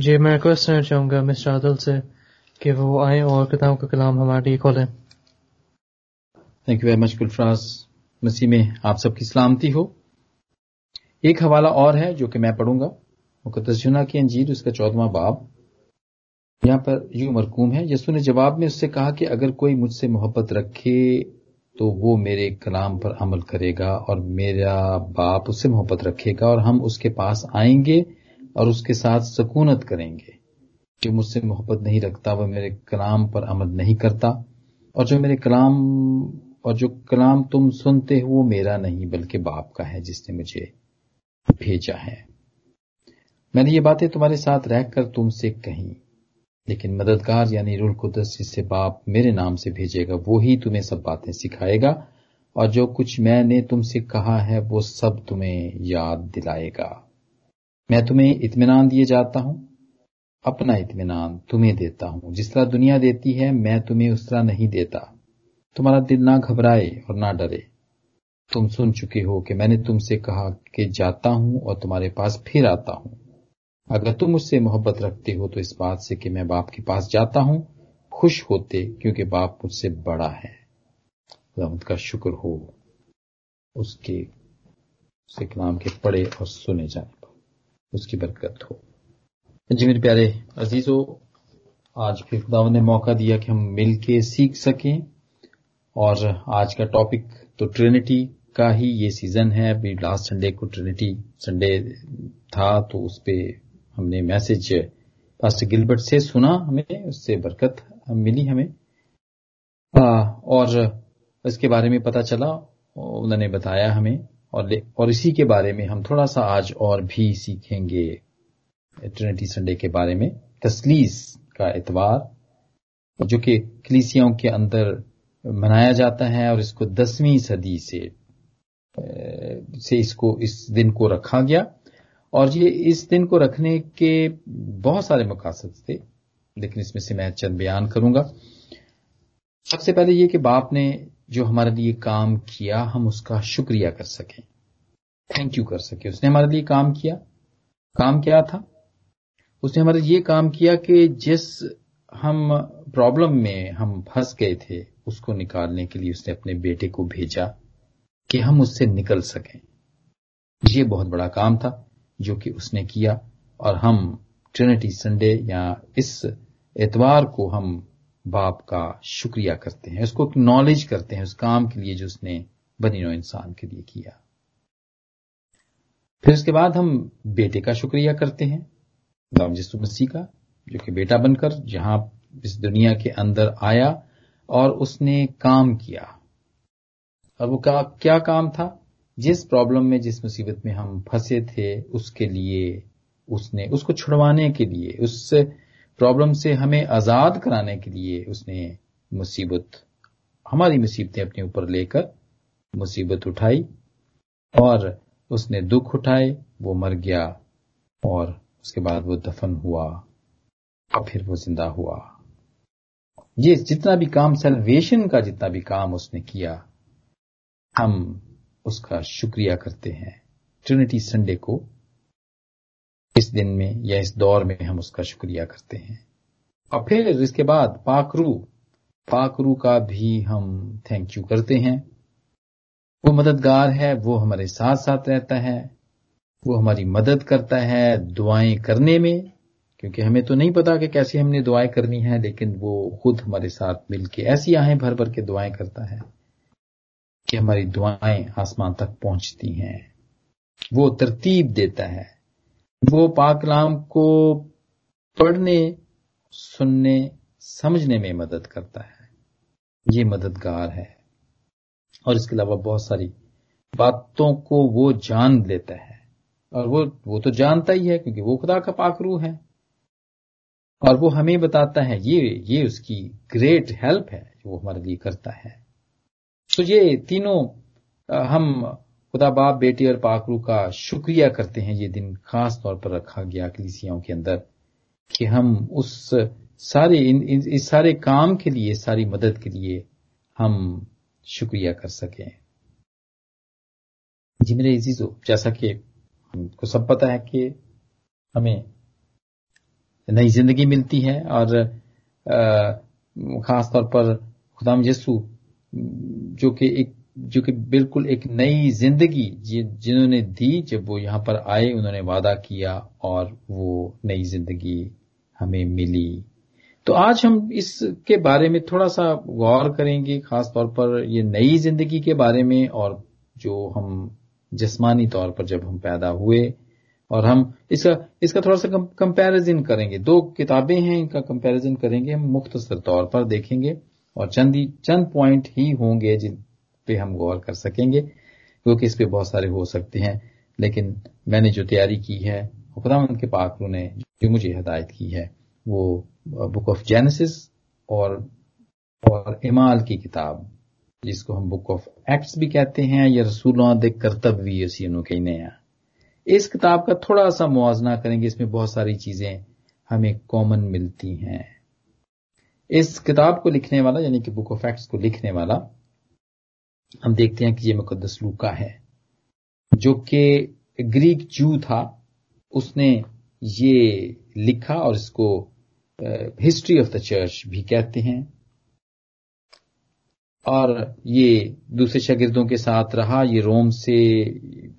जी, मैं रिक्वेस्ट करना चाहूँगा, मिस्टर आदल से, कि वो आए और किताब का कलाम हमारे लिए खोलें। Thank you very much Gulfaraz Masih में आप सबकी सलामती हो। एक हवाला और है, जो कि मैं पढ़ूँगा। मुकदस जुना की अंजीर, उसका चौदवा बाब। यहाँ पर यू मरकूम है यसु ने जवाब में उससे कहा कि अगर कोई मुझसे मोहब्बत रखे तो वो मेरे कलाम पर अमल करेगा और मेरा बाप उससे मोहब्बत रखेगा और हम उसके पास आएँगे। और उसके साथ सकूनत करेंगे जो मुझसे मोहब्बत नहीं रखता वह मेरे कलाम पर अमल नहीं करता। और जो मेरे कलाम, और जो कलाम तुम सुनते हो, वो मेरा नहीं, बल्कि बाप का है, जिसने मुझे भेजा है। मैंने ये बातें तुम्हारे साथ रहकर तुमसे कही, लेकिन मददगार यानी रुल कुदस जिससे बाप मेरे नाम से भेजेगा, वो ही तुम्हें सब बातें सिखाएगा, और जो कुछ मैंने तुमसे कहा है, वो सब तुम्हें याद दिलाएगा। मैं तुम्हें इत्मीनान दिए जाता हूँ, अपना इत्मीनान तुम्हें देता हूँ। जिस तरह दुनिया देती है, मैं तुम्हें उस तरह नहीं देता। तुम्हारा दिल ना घबराए और ना डरे। तुम सुन चुके हो कि मैंने तुमसे कहा कि जाता हूँ और तुम्हारे पास फिर आता हूँ। अगर तुम मुझसे मोहब्बत रखते हो तो इस बात से कि मैं बाप के पास जाता हूँ, खुश होते क्योंकि बाप मुझसे बड़ा है। खुदावंत का शुक्र हो। उसके उसके कलाम के पढ़े और सुने पर उसकी बरकत हो। जी मेरे प्यारे अजीजों आज फिर खुदावन ने मौका दिया कि हम मिल के सीख सकें और आज का टॉपिक तो ट्रिनिटी का ही ये सीज़न है। अभी लास्ट संडे को ट्रिनिटी संडे था तो उस पर हमने मैसेज पास्टर गिलबर्ट से सुना हमें उससे बरकत मिली हमें। आ, और इसके बारे में पता चला उन्होंने बताया हमें और और इसी के बारे में हम थोड़ा सा आज और भी सीखेंगे ट्रिनिटी संडे के बारे में, तसलीस का एतवार, जो कि कलीसियाओं के अंदर मनाया जाता है और इसको दसवीं सदी से से इसको, इस दिन को रखा गया। और ये इस दिन को रखने के बहुत सारे मकासद थे, लेकिन इसमें से मैं चंद बयान करूँगा। सबसे पहले ये कि बाप ने जो हमारे लिए काम किया, हम उसका शुक्रिया कर सकें। थैंक यू कर सके। उसने हमारे लिए काम किया। काम क्या था? उसने हमारे ये काम किया कि जिस हम प्रॉब्लम में हम फंस गए थे, उसको निकालने के लिए उसने अपने बेटे को भेजा कि हम उससे निकल सकें। ये बहुत बड़ा काम था जो कि उसने किया और हम ट्रिनिटी संडे या इस एतवार को हम बाप का शुक्रिया करते हैं। उसको नॉलेज करते हैं उस काम के लिए जो उसने बनी इंसान के लिए किया। फिर उसके बाद हम बेटे का शुक्रिया करते हैं। दाम यीशु मसीह का जो कि बेटा बनकर जहाँ इस दुनिया के अंदर आया और उसने काम किया। और वो का, क्या काम था? जिस प्रॉब्लम में जिस मुसीबत में हम फंसे थे उसके लिए उसने उसको छुड़वाने के लिए उस प्रॉब्लम से हमें आज़ाद कराने के लिए उसने मुसीबत हमारी मुसीबतें अपने ऊपर लेकर मुसीबत उठाई। और उसने दुख उठाए, वो मर गया और उसके बाद वो दफन हुआ और फिर वो ज़िंदा हुआ। ये जितना भी काम सेल्वेशन का जितना भी काम उसने किया, हम उसका शुक्रिया करते हैं। ट्रिनिटी संडे को इस दिन में या इस दौर में हम उसका शुक्रिया करते हैं। और फिर इसके बाद पाकरू पाकरू का भी हम थैंक यू करते हैं। वो मददगार है, वो हमारे साथ साथ रहता है, वो हमारी मदद करता है दुआएँ करने में, क्योंकि हमें तो नहीं पता कि कैसे हमने दुआएँ करनी है, लेकिन वो खुद हमारे साथ मिलके ऐसी आहें भर भर के दुआएँ करता है कि हमारी दुआएँ आसमान तक पहुँचती हैं। वो तरतीब देता है। वो पाकलाम को पढ़ने, सुनने, समझने में मदद करता है। ये मददगार है। और इसके अलावा बहुत सारी बातों को वो जान लेता है। और वो वो तो जानता ही है क्योंकि वो खुदा का पाखरू है। और वो हमें बताता है ये ये उसकी ग्रेट हेल्प है जो वो हमारे लिए करता है। तो ये तीनों हम खुदा बाप बेटी और पाखरू का शुक्रिया करते हैं ये दिन खास तौर पर रखा गया कलिसियाओं के अंदर कि हम उस सारे इन, इन, इस सारे काम के लिए सारी मदद के लिए हम शुक्रिया कर सकें। जी, मेरे इजीजो जैसा कि हमको सब पता है कि हमें नई ज़िंदगी मिलती है और खास तौर पर खुदाम यसु जो कि एक, जो कि बिल्कुल एक नई ज़िंदगी जिन्होंने दी, जब वो यहाँ पर आए, उन्होंने वादा किया और वो नई ज़िंदगी हमें मिली। तो आज हम इसके बारे में थोड़ा सा गौर करेंगे, खास तौर पर ये नई ज़िंदगी के बारे में और जो हम जिस्मानी तौर पर जब हम पैदा हुए और हम इसका इसका थोड़ा सा कंपैरिजन करेंगे। दो किताबें हैं, इनका कंपैरिजन करेंगे, हम मुख्तसर तौर पर देखेंगे और चंद ही चंद पॉइंट ही होंगे जिन पे हम गौर कर सकेंगे, क्योंकि इस पे बहुत सारे हो सकते हैं, लेकिन मैंने जो तैयारी की है खुदामंद के पाकरू ने जो मुझे हिदायत की है। वो बुक ऑफ़ जेनेसिस और और इमाल की किताब, जिसको हम बुक ऑफ़ एक्ट्स भी कहते हैं, या रसूलों दे कर्तव्य कहने हैं इस किताब का थोड़ा सा मुआजना करेंगे, इसमें बहुत सारी चीज़ें हमें कॉमन मिलती हैं। इस किताब को लिखने वाला, यानी कि बुक ऑफ़ एक्ट्स को लिखने वाला, हम देखते हैं कि ये मुकदस लूका है, जो कि ग्रीक जू था, उसने ये लिखा और इसको हिस्ट्री ऑफ़ द चर्च भी कहते हैं। और ये दूसरे शागिर्दों के साथ रहा, ये रोम से,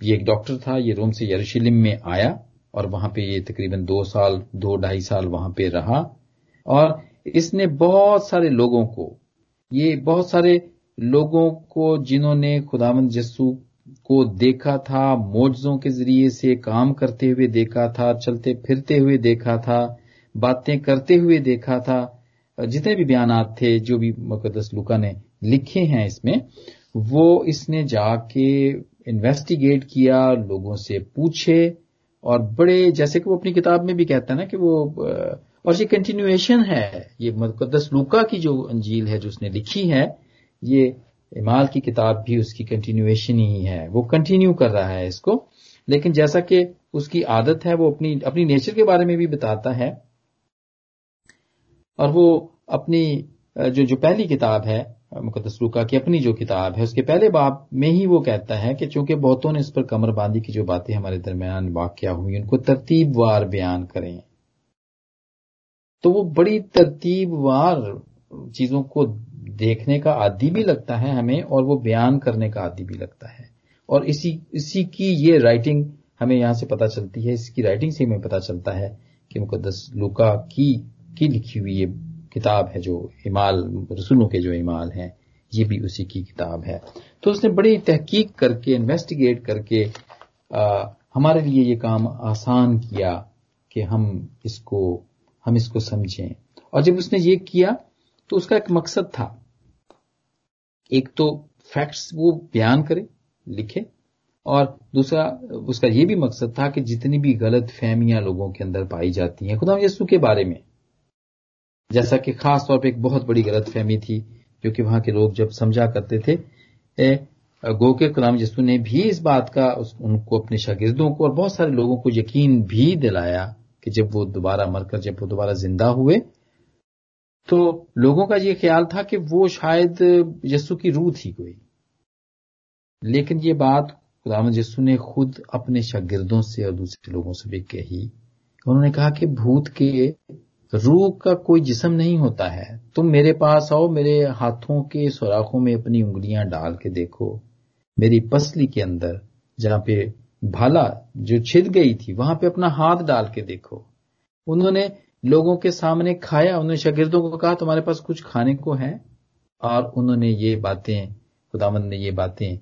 ये एक डॉक्टर था, ये रोम से यरूशलेम में आया और वहाँ पे ये तकरीबन दो साल, दो ढाई साल वहाँ पे रहा। और इसने बहुत सारे लोगों को, ये बहुत सारे लोगों को जिन्होंने खुदामंद जस्सू को देखा था, मोजों के ज़रिए से काम करते हुए देखा था, चलते फिरते हुए देखा था बातें करते हुए देखा था। जितने भी बयानात थे, जो भी मुकदस लुका ने लिखे हैं इसमें, वो इसने जाके इन्वेस्टिगेट किया, लोगों से पूछे, और बड़े, जैसे कि वो अपनी किताब में भी कहता है ना कि वो और ये कंटिन्यूएशन है। ये मुकदस लुका की जो अंजील है, जो उसने लिखी है, ये इमाल की किताब भी उसकी कंटिन्यूएशन ही है। वो कंटिन्यू कर रहा है इसको। लेकिन जैसा कि उसकी आदत है, वो अपनी अपनी नेचर के बारे में भी बताता है। और वो अपनी जो जो पहली किताब है मुकदस लूका की अपनी जो किताब है, उसके पहले बाप में ही वो कहता है कि चूँकि बहुतों ने इस पर कमर बांधी की जो बातें हमारे दरमियान वाक्य हुई, उनको तरतीबवार बयान करें। तो वो बड़ी तरतीबवार चीज़ों को देखने का आदि भी लगता है हमें और वो बयान करने का आदि भी लगता है। और इसी इसी की ये राइटिंग हमें यहाँ से पता चलती है, इसकी राइटिंग से हमें पता चलता है कि मुकदस लुका की की लिखी हुई ये किताब है जो इमाल रसूलों के जो इमाल हैं ये भी उसी की किताब है। तो उसने बड़ी तहकीक करके इन्वेस्टिगेट करके आ, हमारे लिए ये काम आसान किया कि हम इसको हम इसको समझें। और जब उसने ये किया तो उसका एक मकसद था। एक तो फैक्ट्स वो बयान करे लिखे और दूसरा उसका ये भी मकसद था कि जितनी भी गलत फहमियाँ लोगों के अंदर पाई जाती हैं खुदा यसु के बारे में जैसा कि खास तौर पे एक बहुत बड़ी गलत फहमी थी जो कि वहाँ के लोग जब समझा करते थे गो के कलाम यसु ने भी इस बात का उस, उनको अपने शागिर्दों को और बहुत सारे लोगों को यकीन भी दिलाया कि जब वो दोबारा मरकर जब वो दोबारा ज़िंदा हुए तो लोगों का ये ख्याल था कि वो शायद यस्सु की रूह थी कोई। लेकिन ये बात खुदाम यस्सु ने खुद अपने शागिर्दों से और दूसरे लोगों से भी कही। उन्होंने कहा कि भूत के रूह का कोई जिसम नहीं होता है। तुम मेरे पास आओ, मेरे हाथों के सुराखों में अपनी उंगलियाँ डाल के देखो। मेरी पसली के अंदर, जहाँ पे भाला जो छिद गई थी, वहाँ पे अपना हाथ डाल के देखो। उन्होंने लोगों के सामने खाया, उन्होंने शागिर्दों को कहा, तुम्हारे पास कुछ खाने को है? और उन्होंने ये बातें खुदामंद ने ये बातें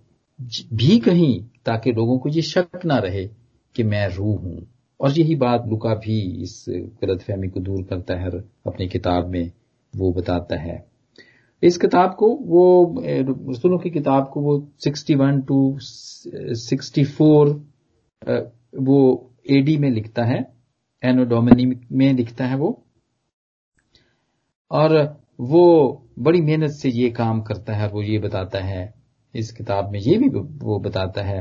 भी कही ताकि लोगों को ये शक ना रहे कि मैं रूह हूँ। और यही बात लुका भी इस गलत फहमी को दूर करता है अपनी किताब में वो बताता है। इस किताब को वो रसूलों की किताब को वो 61 टू 64 वो एडी में लिखता है एनोडोमिनी में लिखता है वो। और वो बड़ी मेहनत से ये काम करता है वो ये बताता है, इस किताब में ये भी वो बताता है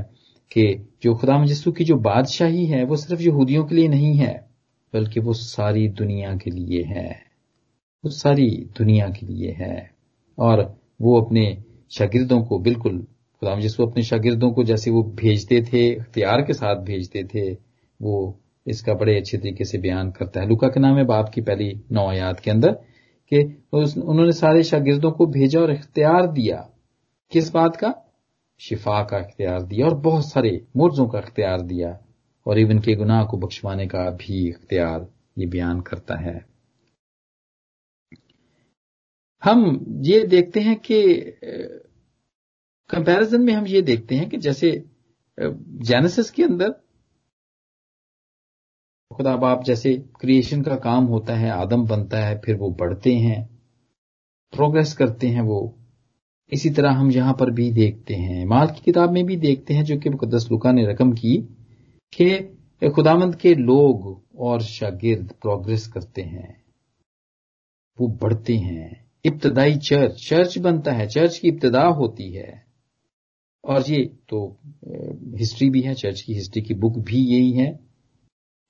कि जो खुदा मजस्सू की जो बादशाही है, वो सिर्फ़ यहूदियों के लिए नहीं है, बल्कि वो सारी दुनिया के लिए है। वो सारी दुनिया के लिए है। और वो अपने शागिर्दों को बिल्कुल खुदाम यसु अपने शागिर्दों को जैसे वो भेजते थे, इख्तियार के साथ भेजते थे, वो इसका बड़े अच्छे तरीके से बयान करता है। लुका के नाम है बाप की पहली नौ आयात के अंदर कि उन्होंने सारे शागिर्दों को भेजा और इख्तियार दिया। किस बात का? शिफा का इख्तियार दिया और बहुत सारे मुर्जों का इख्तियार दिया और इवन के गुनाह को बख्शवाने का भी इख्तियार ये बयान करता है। हम ये देखते हैं कि कंपैरिजन में हम ये देखते हैं कि जैसे जेनेसिस के अंदर खुदा बाप जैसे क्रिएशन का काम होता है, आदम बनता है, फिर वो बढ़ते हैं प्रोग्रेस करते हैं वो। इसी तरह हम यहाँ पर भी देखते हैं। माल की किताब में भी देखते हैं जो कि मुकदस लुका ने रकम की कि खुदामंद के लोग और शागिर्द प्रोग्रेस करते हैं। वो बढ़ते हैं। इब्तदाई चर्च चर्च बनता है। चर्च की इब्तदा होती है। और ये तो हिस्ट्री भी है। चर्च की हिस्ट्री की बुक भी यही है।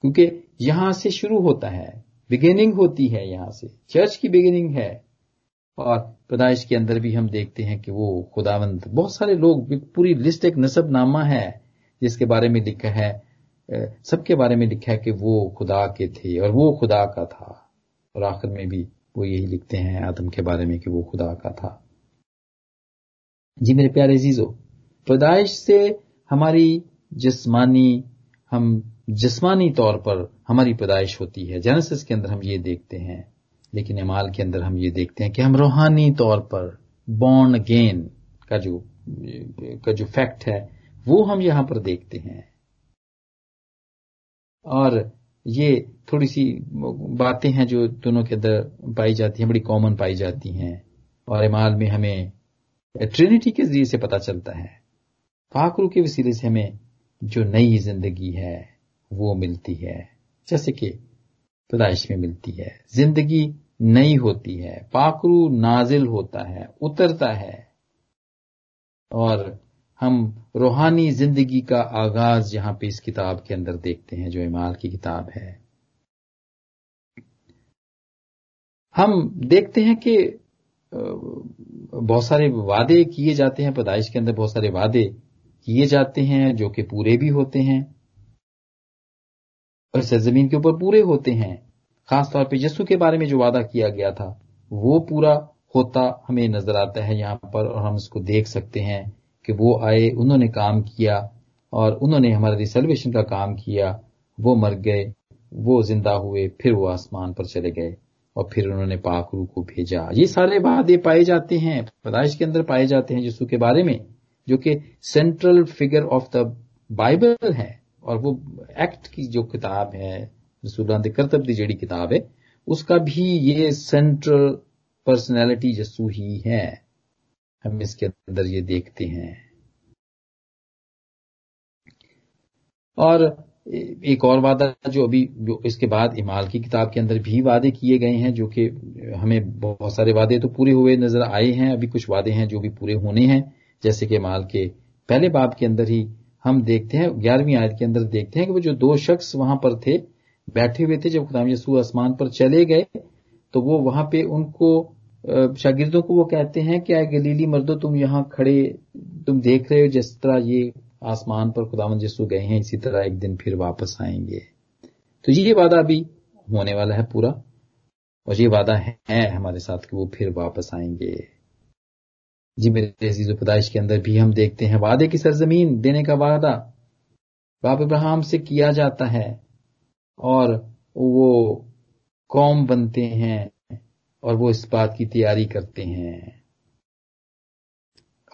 क्योंकि यहाँ से शुरू होता है। बिगिनिंग होती है यहाँ से। चर्च की बिगिनिंग है। और पैदाइश के अंदर भी हम देखते हैं कि वो खुदावंत। बहुत सारे लोग, पूरी लिस्ट एक नसब नामा है, जिसके बारे में लिखा है सबके बारे में लिखा है कि वो खुदा के थे और वो खुदा का था। और आखिर में भी वो यही लिखते हैं आदम के बारे में कि वो खुदा का था। जी मेरे प्यारे जीजो पैदाइश से हमारी जिस्मानी, हम जिस्मानी तौर पर हमारी पैदाइश होती है। जेनेसिस के अंदर हम ये देखते हैं। लेकिन इमाल के अंदर हम ये देखते हैं कि हम रूहानी तौर पर बॉर्न गेन का जो का जो फैक्ट है, वो हम यहाँ पर देखते हैं। और ये थोड़ी सी बातें हैं जो दोनों के अंदर पाई जाती हैं, बड़ी कॉमन पाई जाती हैं। और इमाल में हमें ट्रिनिटी के ज़रिए से पता चलता है। फाकरू के वसीले से हमें जो नई ज़िंदगी है, वो मिलती है। जैसे कि पैदाइश में मिलती है। ज़िंदगी नई होती है। पाकरू नाजिल होता है, उतरता है। और हम रूहानी ज़िंदगी का आगाज़ यहाँ पे इस किताब के अंदर देखते हैं, जो इमाल की किताब है। हम देखते हैं कि बहुत सारे वादे किए जाते हैं, पैदाइश के अंदर बहुत सारे वादे किए जाते हैं, जो कि पूरे भी होते हैं। और सरजमीन के ऊपर पूरे होते हैं। खासतौर पे यस्सु के बारे में जो वादा किया गया था, वो पूरा होता हमें नज़र आता है यहाँ पर और हम इसको देख सकते हैं कि वो आए, उन्होंने काम किया और उन्होंने हमारे रिसर्वेशन का काम किया। वो मर गए, वो ज़िंदा हुए, फिर वो आसमान पर चले गए और फिर उन्होंने पाकरू को भेजा। ये सारे वादे पाए जाते हैं, पैदाइश के अंदर पाए जाते हैं यीशु के बारे में, जो कि central figure of the Bible है। और वो एक्ट की जो किताब है रसूलां दे करतब दी जेड़ी किताब है, उसका भी ये सेंट्रल पर्सनैलिटी यसू ही है। हम इसके अंदर ये देखते हैं। और एक और वादा जो अभी, जो इसके बाद इमाल की किताब के अंदर भी वादे किए गए हैं, जो कि हमें बहुत सारे वादे तो पूरे हुए नज़र आए हैं, अभी कुछ वादे हैं जो भी पूरे होने हैं, जैसे कि इमाल के पहले बाब के अंदर ही हम देखते हैं, ग्यारहवीं आयत के अंदर देखते हैं कि वो जो दो शख्स वहाँ पर थे, बैठे हुए थे जब खुदाम यसू आसमान पर चले गए तो वो वहाँ पे उनको शागिर्दों को वो कहते हैं कि, आए गलीली मर्दो, तुम यहाँ खड़े, तुम देख रहे हो जिस तरह ये आसमान पर खुदावन यसू गए हैं, इसी तरह एक दिन फिर वापस आएँगे। तो ये वादा भी होने वाला है पूरा, और ये वादा है हमारे साथ कि वो फिर वापस आएँगे। जी, मेरे अज़ीज़ पैदाइश के अंदर भी हम देखते हैं, वादे की सरजमीन देने का वादा बाप इब्राहम से किया जाता है और वो कौम बनते हैं और वो इस बात की तैयारी करते हैं।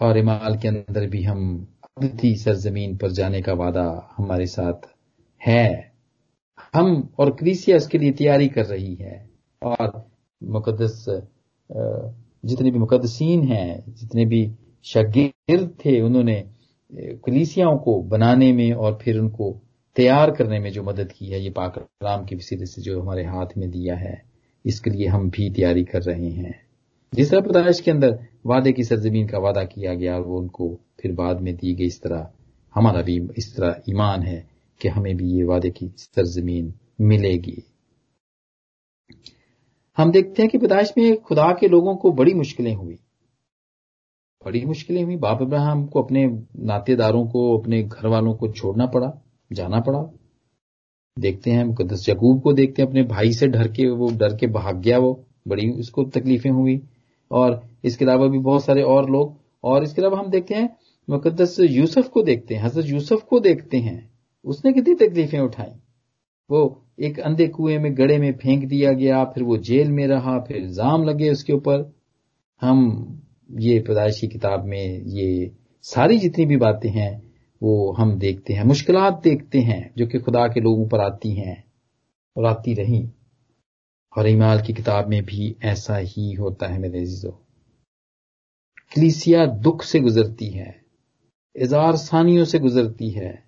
और इमाल के अंदर भी हम अबदी सरजमीन पर जाने का वादा हमारे साथ है। हम और क्रीसिया इसके लिए तैयारी कर रही है और मुकदस जितने भी मुकदसीन हैं, जितने भी शगिर्द थे, उन्होंने कलीसियाओं को बनाने में और फिर उनको तैयार करने में जो मदद की है, ये पाक के वसीले से जो हमारे हाथ में दिया है, इसके लिए हम भी तैयारी कर रहे हैं। जिस तरह पैदाइश के अंदर वादे की सरजमीन का वादा किया गया और वो उनको फिर बाद में दी गई, इस तरह हमारा भी, इस तरह ईमान है कि हमें भी ये वादे की सरजमीन मिलेगी। हम देखते हैं कि पैदाइश में खुदा के लोगों को बड़ी मुश्किलें हुई। बड़ी मुश्किलें हुई। बाप इब्राहिम को अपने नातेदारों को, अपने घर वालों को छोड़ना पड़ा, जाना पड़ा। देखते हैं मुकदस यकूब को देखते हैं, अपने भाई से डर के, वो डर के भाग गया वो। बड़ी उसको तकलीफें हुई। और इसके अलावा भी बहुत सारे और लोग। और इसके अलावा हम देखते हैं मुकदस यूसुफ को देखते हैं, हज़रत यूसुफ को देखते हैं। उसने कितनी तकलीफें उठाई। वो एक अंधे कुएँ में, गड़े में फेंक दिया गया, फिर वो जेल में रहा, फिर इल्ज़ाम लगे उसके ऊपर। हम ये पैदाइशी किताब में ये सारी जितनी भी बातें हैं, वो हम देखते हैं, मुश्किलात देखते हैं, जो कि खुदा के लोगों पर आती हैं और आती रही। और इमाल की किताब में भी ऐसा ही होता है मेरे जीजो कलीसिया दुख से गुजरती है, इजार सानियों से गुजरती है,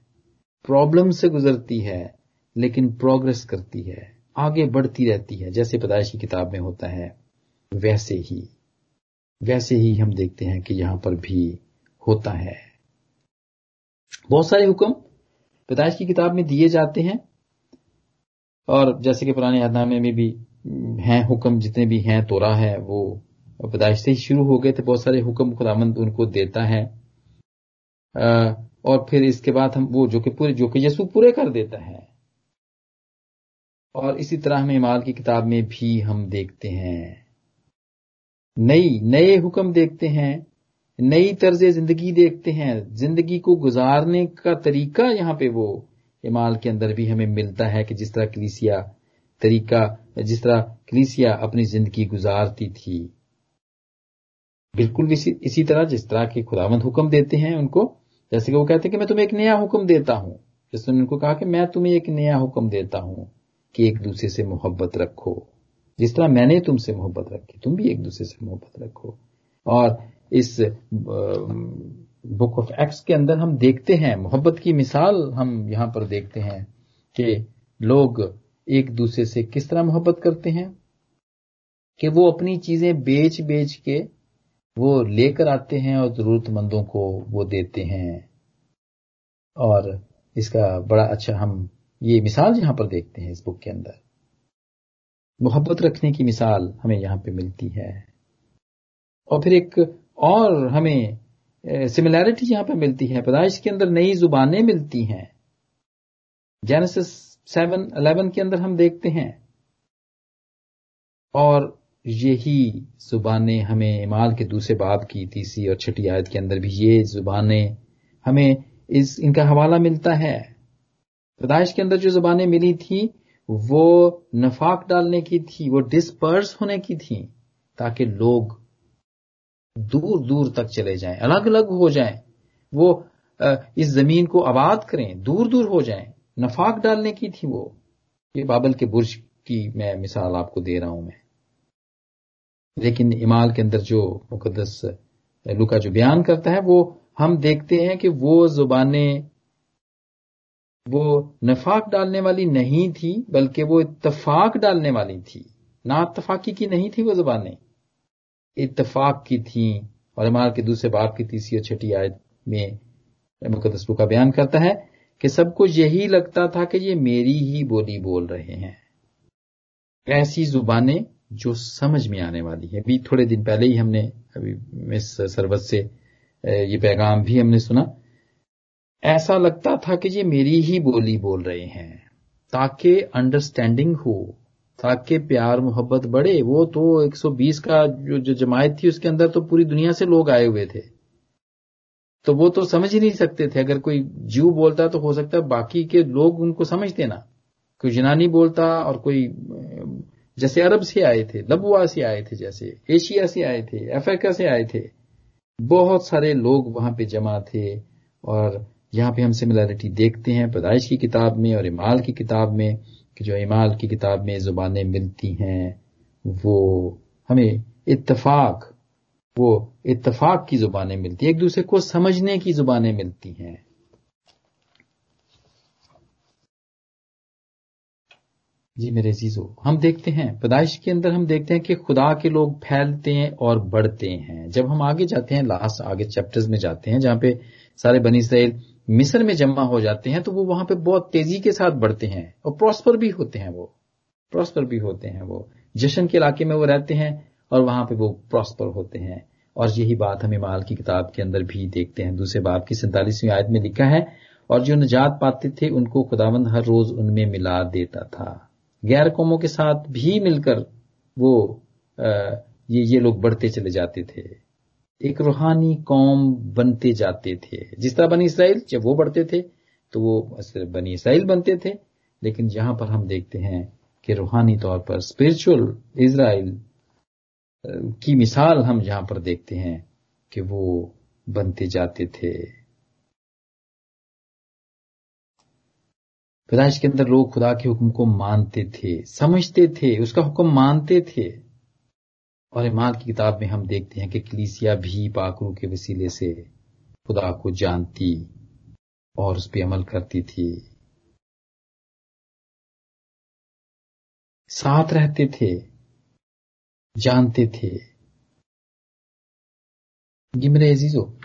प्रॉब्लम से गुजरती है लेकिन प्रोग्रेस करती है, आगे बढ़ती रहती है, जैसे पैदाइश की किताब में होता है, वैसे ही। वैसे ही हम देखते हैं कि यहाँ पर भी होता है। बहुत सारे हुक्म पैदाइश की किताब में दिए जाते हैं, और जैसे कि पुराने यादनामे में भी हैं हुक्म, जितने भी हैं, तोरा है, वो पैदाइश से ही शुरू हो गए थे। बहुत सारे हुक्म खुदामंद उनको देता है। और फिर इसके बाद हम वो जो कि पूरे, जो कि यसु पूरे कर देता है। और इसी तरह हमें माल की किताब में भी हम देखते हैं। नई नए हुक्म देखते हैं नई तर्ज ज़िंदगी देखते हैं। ज़िंदगी को गुजारने का तरीका यहाँ पे वो इमाल के अंदर भी हमें मिलता है कि जिस तरह कलीसिया तरीका जिस तरह कलीसिया अपनी ज़िंदगी गुजारती थी। बिल्कुल इसी, इसी तरह जिस तरह के खुदावंद हुक्म देते हैं उनको जैसे कि वो कहते हैं कि मैं तुम्हें एक नया हुक्म देता हूँ। जैसे उनको कहा कि मैं तुम्हें एक नया हुक्म देता हूँ। कि एक दूसरे से मोहब्बत रखो। जिस तरह मैंने तुमसे मोहब्बत रखी, तुम भी एक दूसरे से मोहब्बत रखो। और इस बुक ऑफ़ एक्ट्स के अंदर हम देखते हैं, मोहब्बत की मिसाल हम यहाँ पर देखते हैं कि लोग एक दूसरे से किस तरह मोहब्बत करते हैं, कि वो अपनी चीज़ें बेच बेच के वो लेकर आते हैं और जरूरतमंदों को वो देते हैं। और इसका बड़ा अच्छा हम ये मिसाल यहाँ पर देखते हैं इस बुक के अंदर। मोहब्बत रखने की मिसाल हमें यहाँ पे मिलती है। और फिर एक और हमें सिमिलैरिटी यहाँ पे मिलती है। पैदाइश के अंदर नई जुबानें मिलती हैं। जेनेसिस सेवन अलेवन के अंदर हम देखते हैं। और यही जुबानें हमें इमाल के दूसरे बाब की, तीसरी और छठी आयत के अंदर भी ये जुबानें हमें इस, इनका हवाला मिलता है। पैदाइश के अंदर जो जुबानें मिली थी, वो नफाक डालने की थी, वो डिस्पर्स होने की थी, ताकि लोग दूर दूर तक चले जाएँ, अलग अलग हो जाएँ, वो इस ज़मीन को आबाद करें, दूर दूर हो जाएँ। नफाक डालने की थी वो। ये बाबल के बुर्ज की मैं मिसाल आपको दे रहा हूँ मैं। लेकिन इमाल के अंदर जो मुकदस लुका जो बयान करता है, वो हम देखते हैं कि वो जुबानें वो नफाक डालने वाली नहीं थी, बल्कि वो इतफाक डालने वाली थी। ना इतफाकी की नहीं थी वो जुबानें। इतफाक की थी और इमाल के दूसरे बाप की तीसरी और छठी आयत में मुकदस का बयान करता है कि सबको यही लगता था कि ये मेरी ही बोली बोल रहे हैं। ऐसी जुबानें जो समझ में आने वाली है। अभी थोड़े दिन पहले ही हमने, अभी मिस सरबत से ये पैगाम भी हमने सुना। ऐसा लगता था कि ये मेरी ही बोली बोल रहे हैं। ताकि अंडरस्टैंडिंग हो ताकि प्यार मोहब्बत बढ़े वो तो 120 का जो, जो जमायत थी उसके अंदर तो पूरी दुनिया से लोग आए हुए थे। तो वो तो समझ ही नहीं सकते थे अगर कोई जीव बोलता तो हो सकता है बाकी के लोग उनको समझते ना कोई जनानी बोलता और कोई जैसे अरब से आए थे लबुआ से आए थे जैसे एशिया से आए थे अफ्रीका से आए थे बहुत सारे लोग वहाँ पे जमा थे और यहाँ पे हम सिमिलैरिटी देखते हैं, पैदाइश की किताब में और इमाल की किताब में, कि जो इमाल की किताब में जुबानें मिलती हैं, वो हमें इत्तफाक, वो इत्तफाक की जुबानें मिलती हैं, एक दूसरे को समझने की जुबानें मिलती हैं। जी मेरे जीजो हम देखते हैं, पैदाइश के अंदर हम देखते हैं कि खुदा के लोग फैलते हैं और बढ़ते हैं। जब हम आगे जाते हैं, लास्ट आगे चैप्टर्स में जाते हैं, जहाँ पे सारे बनी इसराइल मिस्र में जमा हो जाते हैं तो वो वहाँ पे बहुत तेज़ी के साथ बढ़ते हैं और प्रॉस्पर भी होते हैं वो। प्रॉस्पर भी होते हैं वो। जशन के इलाके में वो रहते हैं और वहाँ पे वो प्रॉस्पर होते हैं। और यही बात हमें माल की किताब के अंदर भी देखते हैं। दूसरे बाप की सैंतालीसवीं आयत में लिखा है और जो निजात पाते थे उनको खुदावंद हर रोज उनमें मिला देता था। गैर कौमों के साथ भी मिलकर वो आ, ये ये लोग बढ़ते चले जाते थे। एक रूहानी कौम बनते जाते थे। जिस तरह बनी इसराइल, जब वो बढ़ते थे तो वो बनी इसराइल बनते थे। लेकिन यहाँ पर हम देखते हैं कि रूहानी तौर पर स्पिरिचुअल इसराइल की मिसाल हम यहाँ पर देखते हैं कि वो बनते जाते थे। पैदाइश के अंदर लोग खुदा के हुक्म को मानते थे, समझते थे, उसका हुक्म मानते थे। और इमाल की किताब में हम देखते हैं कि कलीसिया भी पाकरू के वसीले से खुदा को जानती और उस पर अमल करती थी। साथ रहते थे, जानते थे। जी मेरे अजीजो,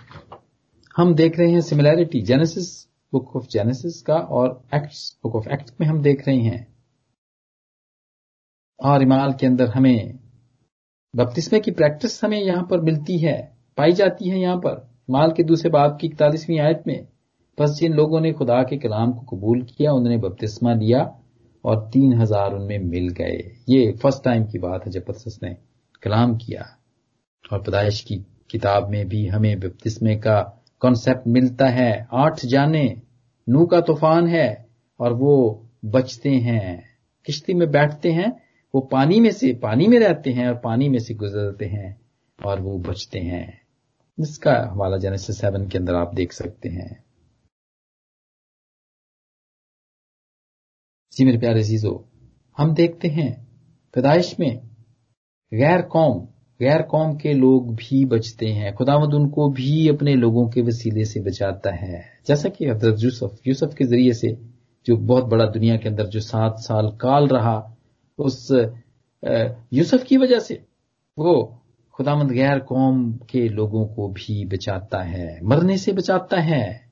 हम देख रहे हैं similarity Genesis book of Genesis का और एक्ट्स बुक ऑफ़ एक्ट में हम देख रहे हैं। और इमाल के अंदर हमें बपतिस्मे की प्रैक्टिस हमें यहाँ पर मिलती है, पाई जाती है यहाँ पर। माल के दूसरे बाप की इकतालीसवीं आयत में, बस जिन लोगों ने खुदा के कलाम को कबूल किया, उन्होंने बपतिस्मा लिया और तीन हज़ार उनमें मिल गए। ये फ़र्स्ट टाइम की बात है जब पतरस ने कलाम किया। और पैदाइश की किताब में भी हमें बपतिस्मे का कॉन्सेप्ट मिलता है। आठ जाने, नू का तूफ़ान है और वो बचते हैं, किश्ती में बैठते हैं वो पानी में से, पानी में रहते हैं और पानी में से गुजरते हैं और वो बचते हैं। इसका हवाला जेनेसिस सेवन के अंदर आप देख सकते हैं। जी मेरे प्यारे चीज़ों हम देखते हैं पैदाइश में गैर कौम गैर कौम के लोग भी बचते हैं। खुदावंद उनको भी अपने लोगों के वसीले से बचाता है। जैसा कि हज़रत यूसुफ यूसुफ के ज़रिए से जो बहुत बड़ा दुनिया के अंदर जो सात साल काल रहा उस यूसुफ की वजह से। वो खुदामंद गैर कौम के लोगों को भी बचाता है, मरने से बचाता है।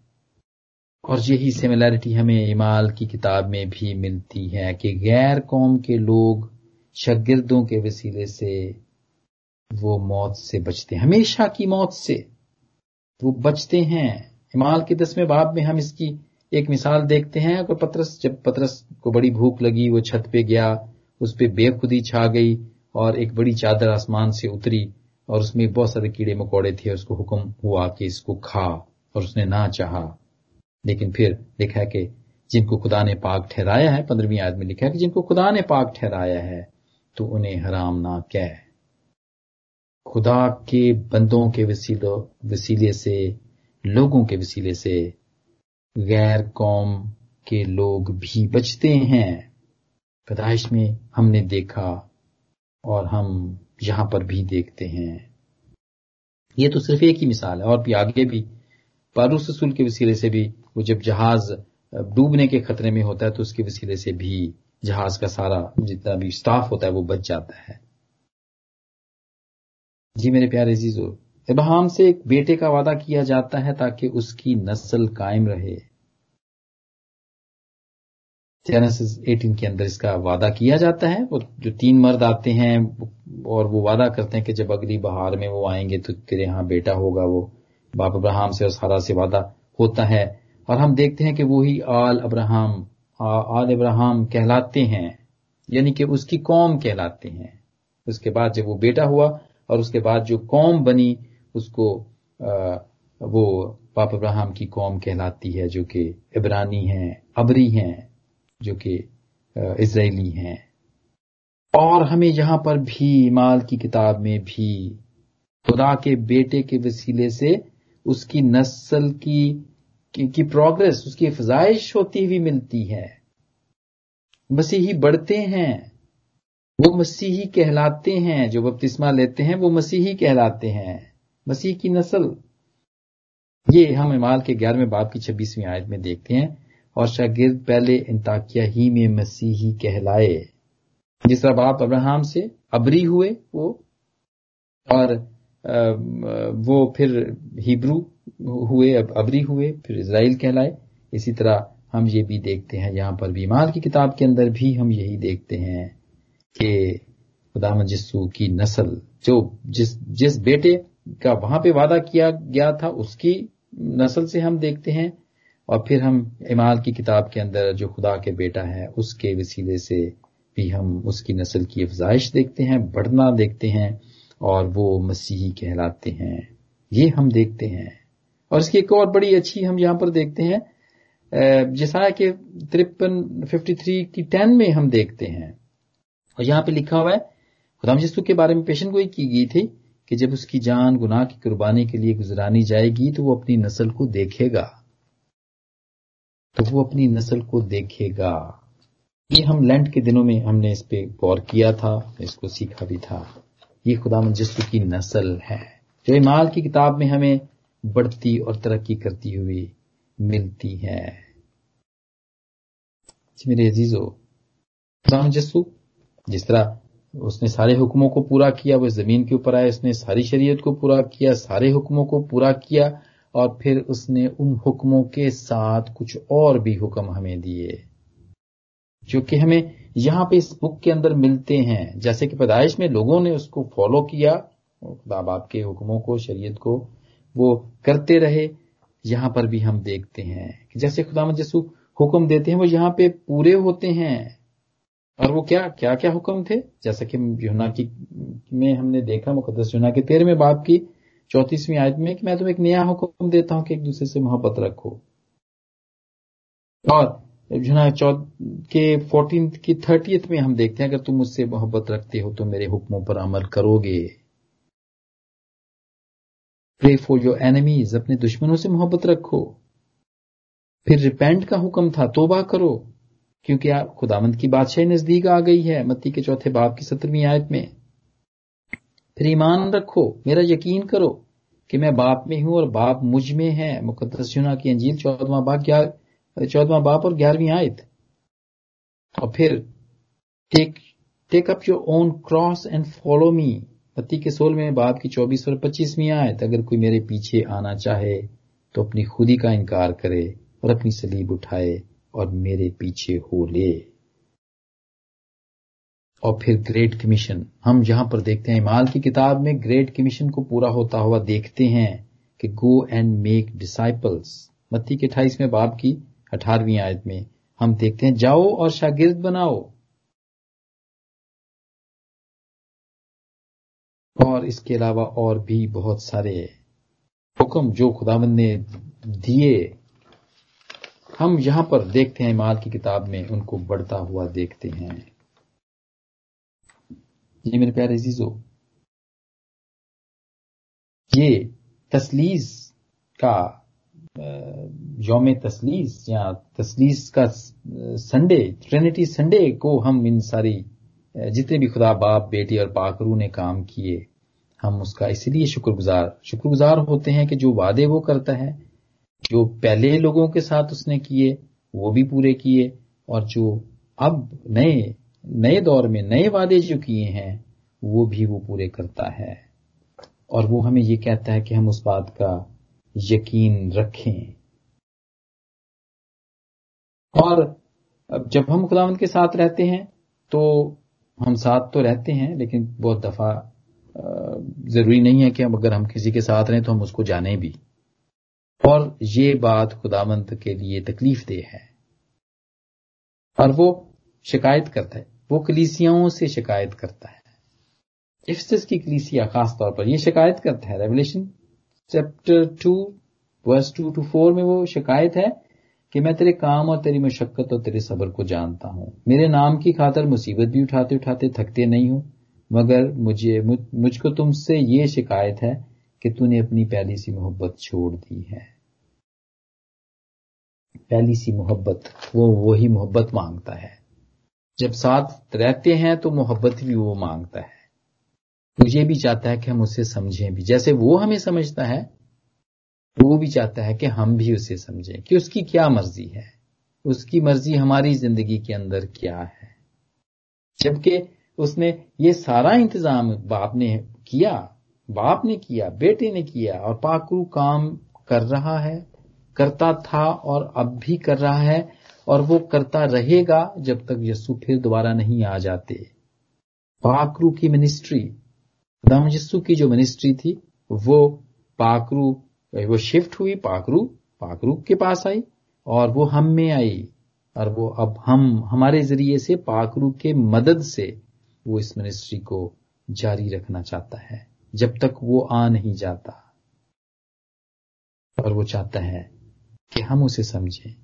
और यही सिमिलैरिटी हमें इमाल की किताब में भी मिलती है कि गैर कौम के लोग शगिर्दों के वसीले से वो मौत से बचते हैं, हमेशा की मौत से वो बचते हैं। इमाल के दसवें बाब में हम इसकी एक मिसाल देखते हैं, अगर पत्रस, जब पत्रस को बड़ी भूख लगी, वो छत पे गया उस पर बेखुदी छा गई और एक बड़ी चादर आसमान से उतरी और उसमें बहुत सारे कीड़े मकोड़े थे उसको हुक्म हुआ कि इसको खा और उसने ना चाहा। लेकिन फिर लिखा कि जिनको खुदा ने पाक ठहराया है, पंद्रहवीं आयत में लिखा है कि जिनको खुदा ने पाक ठहराया है तो उन्हें हराम ना कह। खुदा के बंदों के वसीलों, वसीले से, लोगों के वसीले से गैर कौम के लोग भी बचते हैं। पैदाइश में हमने देखा और हम यहाँ पर भी देखते हैं। ये तो सिर्फ़ एक ही मिसाल है, और भी आगे भी। पारूस रसूल के वसीले से भी, वो जब जहाज़ डूबने के खतरे में होता है तो उसके वसीले से भी जहाज़ का सारा जितना भी स्टाफ होता है, वो बच जाता है। जी मेरे प्यारे जीजो इब्राहिम से एक बेटे का वादा किया जाता है ताकि उसकी नस्ल कायम रहे। जेनेसिस 18 के अंदर इसका वादा किया जाता है। वो जो तीन मर्द आते हैं और वो वादा करते हैं कि जब अगली बहार में वो आएँगे तो तेरे यहाँ बेटा होगा वो। बाप अब्राहम से और सारा से वादा होता है। और हम देखते हैं कि वो ही आल अब्राहम आल अब्राहम कहलाते हैं। यानी कि उसकी कौम कहलाते हैं। उसके बाद जब वो बेटा हुआ और उसके बाद जो कौम बनी उसको आ, वो बाप अब्राहम की कौम कहलाती है जो कि इब्रानी हैं अबरी हैं। जो कि इसराइली हैं। और हमें यहाँ पर भी माल की किताब में भी खुदा के बेटे के वसीले से उसकी नस्ल की की, की प्रोग्रेस उसकी अफजाइश होती हुई मिलती है। मसीही बढ़ते हैं वो मसीही कहलाते हैं जो बपतिस्मा लेते हैं वो मसीही कहलाते हैं मसीह की नस्ल। ये हम इमाल के ग्यारहवें बाप की छब्बीसवीं आयत में देखते हैं। और शागिर्द पहले इंताकिया ही में मसीही कहलाए। जिस तरह बाप अब्राहम से अबरी हुए, वो और वो फिर हिब्रू हुए, अब अबरी हुए, फिर इसराइल कहलाए। इसी तरह हम ये भी देखते हैं, यहाँ पर बीमार की किताब के अंदर भी हम यही देखते हैं कि खुदा जिस्सू की नस्ल, जो जिस जिस बेटे का वहाँ पे वादा किया गया था, उसकी नस्ल से हम देखते हैं। और फिर हम इमाल की किताब के अंदर जो खुदा के बेटा है, उसके वसीले से भी हम उसकी नस्ल की अफजाइश देखते हैं, बढ़ना देखते हैं और वो मसीही कहलाते हैं। ये हम देखते हैं। और इसकी एक और बड़ी अच्छी हम यहाँ पर देखते हैं जैसा कि तिरपन फिफ्टी थ्री की टेन में हम देखते हैं। और यहाँ पे लिखा हुआ है, खुदाम यीशु के बारे में पेशन गोई की गई थी कि जब उसकी जान गुनाह की कुर्बानी के लिए गुजरानी जाएगी तो वो अपनी नस्ल को देखेगा। तो वो अपनी नस्ल को देखेगा। ये हम लैंड के दिनों में हमने इस पे गौर किया था, इसको सीखा भी था। ये खुदा यीशु की नस्ल है। जो इमाल की किताब में हमें बढ़ती और तरक्की करती हुई मिलती है। मेरे अजीजो, खुदा यीशु जिस तरह उसने सारे हुक्मों को पूरा किया, वो ज़मीन के ऊपर आया उसने सारी शरीयत को पूरा किया, सारे हुक्मों को पूरा किया और फिर उसने उन हुक्मों के साथ कुछ और भी हुक्म हमें दिए, जो कि हमें यहाँ पे इस बुक के अंदर मिलते हैं। जैसे कि पैदाइश में लोगों ने उसको फॉलो किया खुदा बाप के हुक्मों को, शरीयत को, वो करते रहे। यहाँ पर भी हम देखते हैं कि जैसे खुदा जसू हुक्म देते हैं, वो यहाँ पे पूरे होते हैं। और वो क्या क्या क्या हुक्म थे? जैसा कि युना की में हमने देखा मुकदस युना के तेरहवें बाप की चौतीसवीं आयत में कि मैं तुम्हें एक नया हुक्म देता हूँ कि एक दूसरे से मोहब्बत रखो। और यूना के फोर्टीन की थर्टीथ में हम देखते हैं, अगर तुम मुझसे मोहब्बत रखते हो तो मेरे हुक्मों पर अमल करोगे। प्रे फॉर योर एनिमीज अपने दुश्मनों से मोहब्बत रखो। फिर रिपेंट का हुक्म था, तोबा करो, क्योंकि आप खुदामंद की बादशाह नज़दीक आ गई है। मत्ती के चौथे बाप की सत्रहवीं आयत में। फिर ईमान रखो, मेरा यकीन करो कि मैं बाप में हूँ और बाप मुझमें है। मुकदस युना की अंजील चौदवा बाप चौदवा बाप और ग्यारहवीं आयत। और फिर, take take up your own cross and follow me. पति के सोल में बाप की चौबीस और पच्चीसवीं आयत, अगर कोई मेरे पीछे आना चाहे तो अपनी खुदी का इनकार करे और अपनी सलीब उठाए और मेरे पीछे हो ले। और फिर ग्रेट कमीशन हम यहाँ पर देखते हैं, इमाल की किताब में ग्रेट कमीशन को पूरा होता हुआ देखते हैं कि गो एंड मेक डिसाइपल्स मत्ती के अठाईसवें बाब की अठारहवीं आयत में हम देखते हैं, जाओ और शागिर्द बनाओ। और इसके अलावा और भी बहुत सारे हुक्म जो खुदावंद ने दिए। हम यहाँ पर देखते हैं, इमाल की किताब में उनको बढ़ता हुआ देखते हैं। ये मेरे प्यारे अजीजो, ये तसलीस का योम तसलीस या तसलीस का संडे, ट्रिनिटी संडे को हम इन सारी जितने भी खुदा बाप, बेटी और पाकरू ने काम किए, हम उसका इसलिए शुक्रगुजार शुक्रगुजार होते हैं कि जो वादे वो करता है, जो पहले लोगों के साथ उसने किए, वो भी पूरे किए, और जो अब नए नए दौर में नए वादे जो किए हैं, वो भी वो पूरे करता है। और वो हमें ये कहता है कि हम उस बात का यकीन रखें। और जब हम खुदावंत के साथ रहते हैं तो हम साथ तो रहते हैं, लेकिन बहुत दफ़ा ज़रूरी नहीं है कि हम अगर हम किसी के साथ रहें तो हम उसको जाने भी। और ये बात खुदामंद के लिए तकलीफ़ दे है। और वो शिकायत करता है। वो कलीसियाओं से शिकायत करता है। इफ्सिस की कलीसिया खास तौर पर ये शिकायत करता है। Revelation chapter two verse two two four में वो शिकायत है कि मैं तेरे काम और तेरी मशक्कत और तेरे सबर को जानता हूँ। मेरे नाम की खातर मुसीबत भी उठाते उठाते थकते नहीं हूँ मगर मुझे मुझ, मुझको तुमसे ये शिकायत है कि तूने अपनी पहली सी मोहब्बत छोड़ दी है। पहली सी मोहब्बत वो वही मोहब्बत माँगता है। जब साथ रहते हैं तो मोहब्बत भी वो माँगता है। मुझे भी चाहता है कि हम उसे समझें भी। जैसे वो हमें समझता है वो भी चाहता है कि हम भी उसे समझें कि उसकी क्या मर्ज़ी है। उसकी मर्ज़ी हमारी ज़िंदगी के अंदर क्या है। जबकि उसने ये सारा इंतज़ाम बाप ने किया, बाप ने किया, बेटे ने किया और पाकरू काम कर रहा है, करता था और अब भी कर रहा है। और वो करता रहेगा जब तक यस्सु फिर दोबारा नहीं आ जाते। पाकरू की मिनिस्ट्री दाम यस्सु की जो मिनिस्ट्री थी, वो पाकरू, वो शिफ्ट हुई, पाकरू पाकरू के पास आई और वो हम में आई और वो अब हम, हमारे ज़रिए से पाकरू के मदद से वो इस मिनिस्ट्री को जारी रखना चाहता है, जब तक वो आ नहीं जाता। और वो चाहता है कि हम उसे समझें।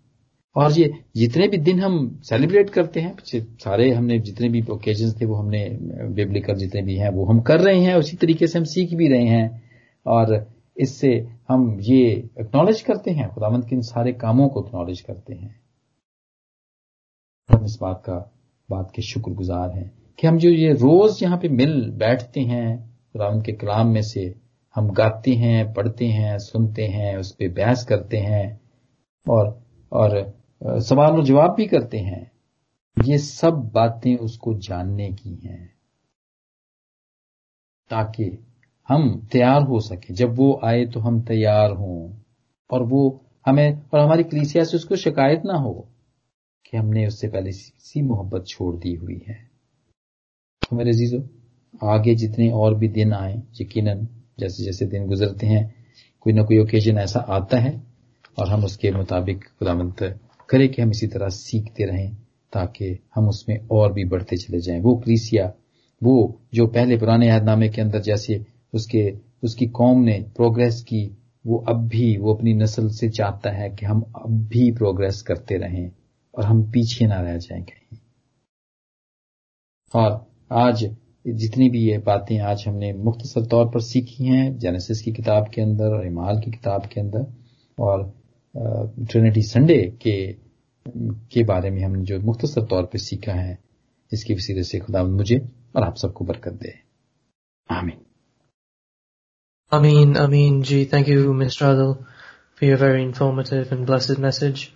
और ये जितने भी दिन हम सेलिब्रेट करते हैं सारे हमने जितने भी ओकेजन थे, वो हमने बिब्लिकल जितने भी हैं, वो हम कर रहे हैं, उसी तरीके से हम सीख भी रहे हैं। और इससे हम ये एक्नॉलेज करते हैं, खुदावंत के इन सारे कामों को एक्नॉलेज करते हैं। हम इस बात का, बात के शुक्रगुजार हैं कि हम जो ये रोज यहाँ पे मिल बैठते हैं, खुदावंत के कलाम में से हम गाते हैं, पढ़ते हैं, सुनते हैं, उस पर बहस करते हैं। और और सवाल और जवाब भी करते हैं। ये सब बातें उसको जानने की हैं। ताकि हम तैयार हो सके। जब वो आए तो हम तैयार हों। और वो हमें, और हमारी कलीसिया से उसको शिकायत ना हो कि हमने उससे पहले सी मोहब्बत छोड़ दी हुई है। तो मेरे जीजो आगे जितने और भी दिन आए, यकीनन जैसे जैसे दिन गुजरते हैं, कोई ना कोई ओकेजन ऐसा आता है और हम उसके मुताबिक खुदामंत करे कि हम इसी तरह सीखते रहें ताकि हम उसमें और भी बढ़ते चले जाएँ। वो क्रीसिया, वो जो पहले पुराने यादनामे के अंदर जैसे उसके, उसकी कौम ने प्रोग्रेस की, वो अब भी, वो अपनी नस्ल से चाहता है कि हम अब भी प्रोग्रेस करते रहें और हम पीछे ना रह जाए कहीं। और आज जितनी भी ये बातें आज हमने मुख्तसर तौर पर सीखी हैं जेनेसिस की किताब के अंदर और इमाल की किताब के अंदर, और ट्रिनिटी संडे के के बारे में हमने जो मुख्तसर तौर पर सीखा है इसकी वसीले से खुदा मुझे और आप सबको बरकत दे आमीन Amin, Amin, G. Thank you, Mr. Adil, for your very informative and blessed message.